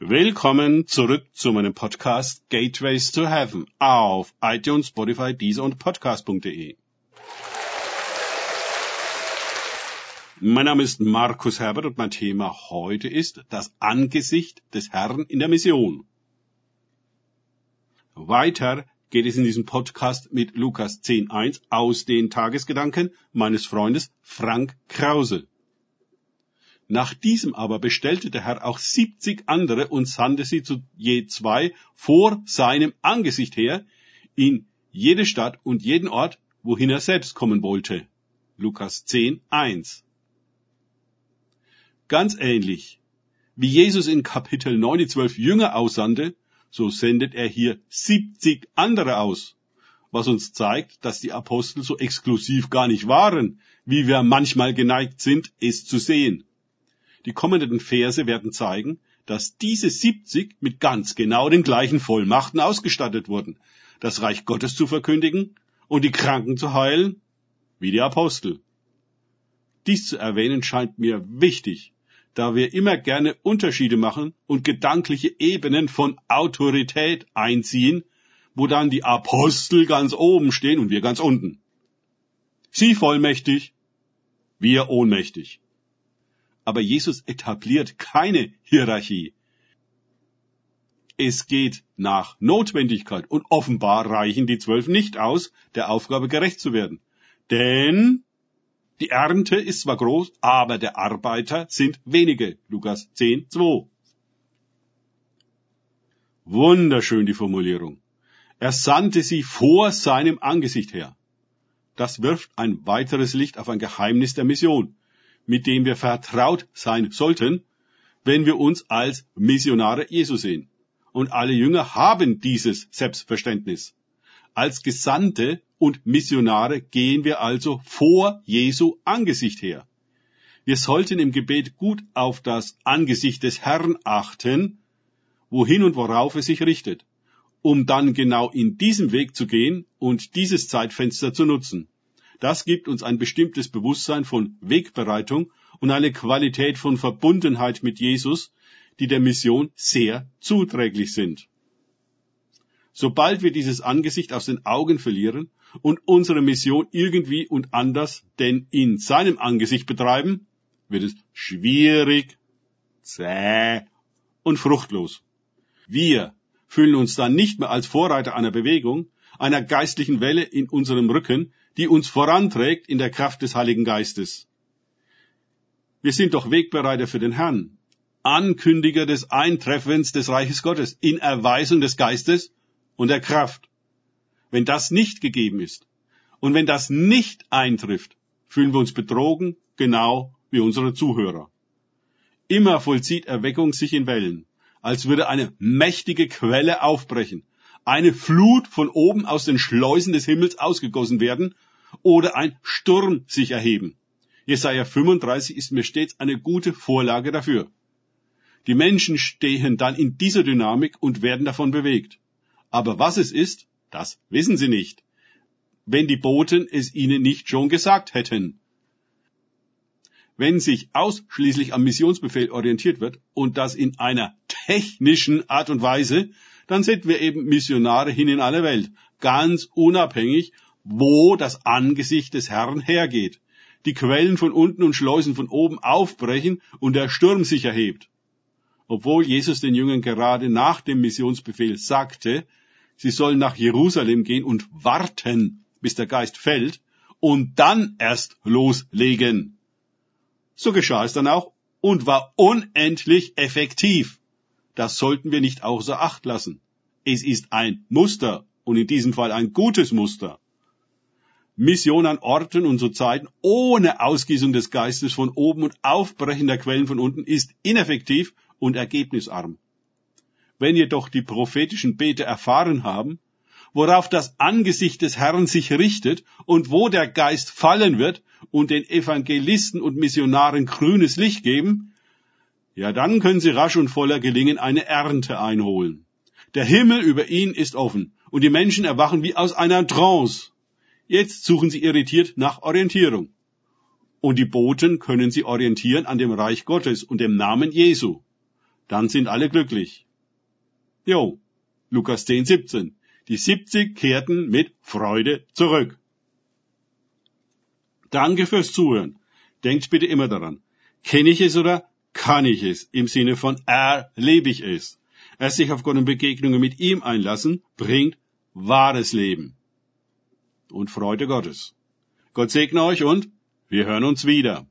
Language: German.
Willkommen zurück zu meinem Podcast Gateways to Heaven auf iTunes, Spotify, Deezer und Podcast.de. Mein Name ist Markus Herbert und mein Thema heute ist das Angesicht des Herrn in der Mission. Weiter geht es in diesem Podcast mit Lukas 10.1 aus den Tagesgedanken meines Freundes Frank Krause. Nach diesem aber bestellte der Herr auch siebzig andere und sandte sie zu je zwei vor seinem Angesicht her in jede Stadt und jeden Ort, wohin er selbst kommen wollte. Lukas 10, 1. Ganz ähnlich wie Jesus in Kapitel 9 die zwölf Jünger aussandte, so sendet er hier siebzig andere aus, was uns zeigt, dass die Apostel so exklusiv gar nicht waren, wie wir manchmal geneigt sind, es zu sehen. Die kommenden Verse werden zeigen, dass diese 70 mit ganz genau den gleichen Vollmachten ausgestattet wurden, das Reich Gottes zu verkündigen und die Kranken zu heilen, wie die Apostel. Dies zu erwähnen scheint mir wichtig, da wir immer gerne Unterschiede machen und gedankliche Ebenen von Autorität einziehen, wo dann die Apostel ganz oben stehen und wir ganz unten. Sie vollmächtig, wir ohnmächtig aber Jesus etabliert keine Hierarchie. Es geht nach Notwendigkeit und offenbar reichen die zwölf nicht aus, der Aufgabe gerecht zu werden. Denn die Ernte ist zwar groß, aber der Arbeiter sind wenige. Lukas 10, 2. Wunderschön die Formulierung. Er sandte sie vor seinem Angesicht her. Das wirft ein weiteres Licht auf ein Geheimnis der Mission mit dem wir vertraut sein sollten, wenn wir uns als Missionare Jesu sehen. Und alle Jünger haben dieses Selbstverständnis. Als Gesandte und Missionare gehen wir also vor Jesu Angesicht her. Wir sollten im Gebet gut auf das Angesicht des Herrn achten, wohin und worauf es sich richtet, um dann genau in diesem Weg zu gehen und dieses Zeitfenster zu nutzen. Das gibt uns ein bestimmtes Bewusstsein von Wegbereitung und eine Qualität von Verbundenheit mit Jesus, die der Mission sehr zuträglich sind. Sobald wir dieses Angesicht aus den Augen verlieren und unsere Mission irgendwie und anders denn in seinem Angesicht betreiben, wird es schwierig, zäh und fruchtlos. Wir fühlen uns dann nicht mehr als Vorreiter einer Bewegung, einer geistlichen Welle in unserem Rücken, die uns voranträgt in der Kraft des Heiligen Geistes. Wir sind doch Wegbereiter für den Herrn, Ankündiger des Eintreffens des Reiches Gottes in Erweisung des Geistes und der Kraft. Wenn das nicht gegeben ist und wenn das nicht eintrifft, fühlen wir uns betrogen, genau wie unsere Zuhörer. Immer vollzieht Erweckung sich in Wellen, als würde eine mächtige Quelle aufbrechen, eine Flut von oben aus den Schleusen des Himmels ausgegossen werden oder ein Sturm sich erheben. Jesaja 35 ist mir stets eine gute Vorlage dafür. Die Menschen stehen dann in dieser Dynamik und werden davon bewegt. Aber was es ist, das wissen sie nicht, wenn die Boten es ihnen nicht schon gesagt hätten. Wenn sich ausschließlich am Missionsbefehl orientiert wird und das in einer technischen Art und Weise, dann sind wir eben Missionare hin in alle Welt, ganz unabhängig wo das Angesicht des Herrn hergeht. Die Quellen von unten und Schleusen von oben aufbrechen und der Sturm sich erhebt. Obwohl Jesus den Jüngern gerade nach dem Missionsbefehl sagte, sie sollen nach Jerusalem gehen und warten, bis der Geist fällt, und dann erst loslegen. So geschah es dann auch und war unendlich effektiv. Das sollten wir nicht außer Acht lassen. Es ist ein Muster und in diesem Fall ein gutes Muster. Mission an Orten und zu Zeiten ohne Ausgießung des Geistes von oben und Aufbrechen der Quellen von unten ist ineffektiv und ergebnisarm. Wenn jedoch die prophetischen Bete erfahren haben, worauf das Angesicht des Herrn sich richtet und wo der Geist fallen wird und den Evangelisten und Missionaren grünes Licht geben, ja dann können sie rasch und voller Gelingen eine Ernte einholen. Der Himmel über ihn ist offen und die Menschen erwachen wie aus einer Trance Jetzt suchen sie irritiert nach Orientierung. Und die Boten können sie orientieren an dem Reich Gottes und dem Namen Jesu. Dann sind alle glücklich. Jo, Lukas 10, 17. Die 70 kehrten mit Freude zurück. Danke fürs Zuhören. Denkt bitte immer daran. Kenne ich es oder kann ich es? Im Sinne von erlebe ich es. Erst sich auf Gott und Begegnungen mit ihm einlassen, bringt wahres Leben und Freude Gottes. Gott segne euch und wir hören uns wieder.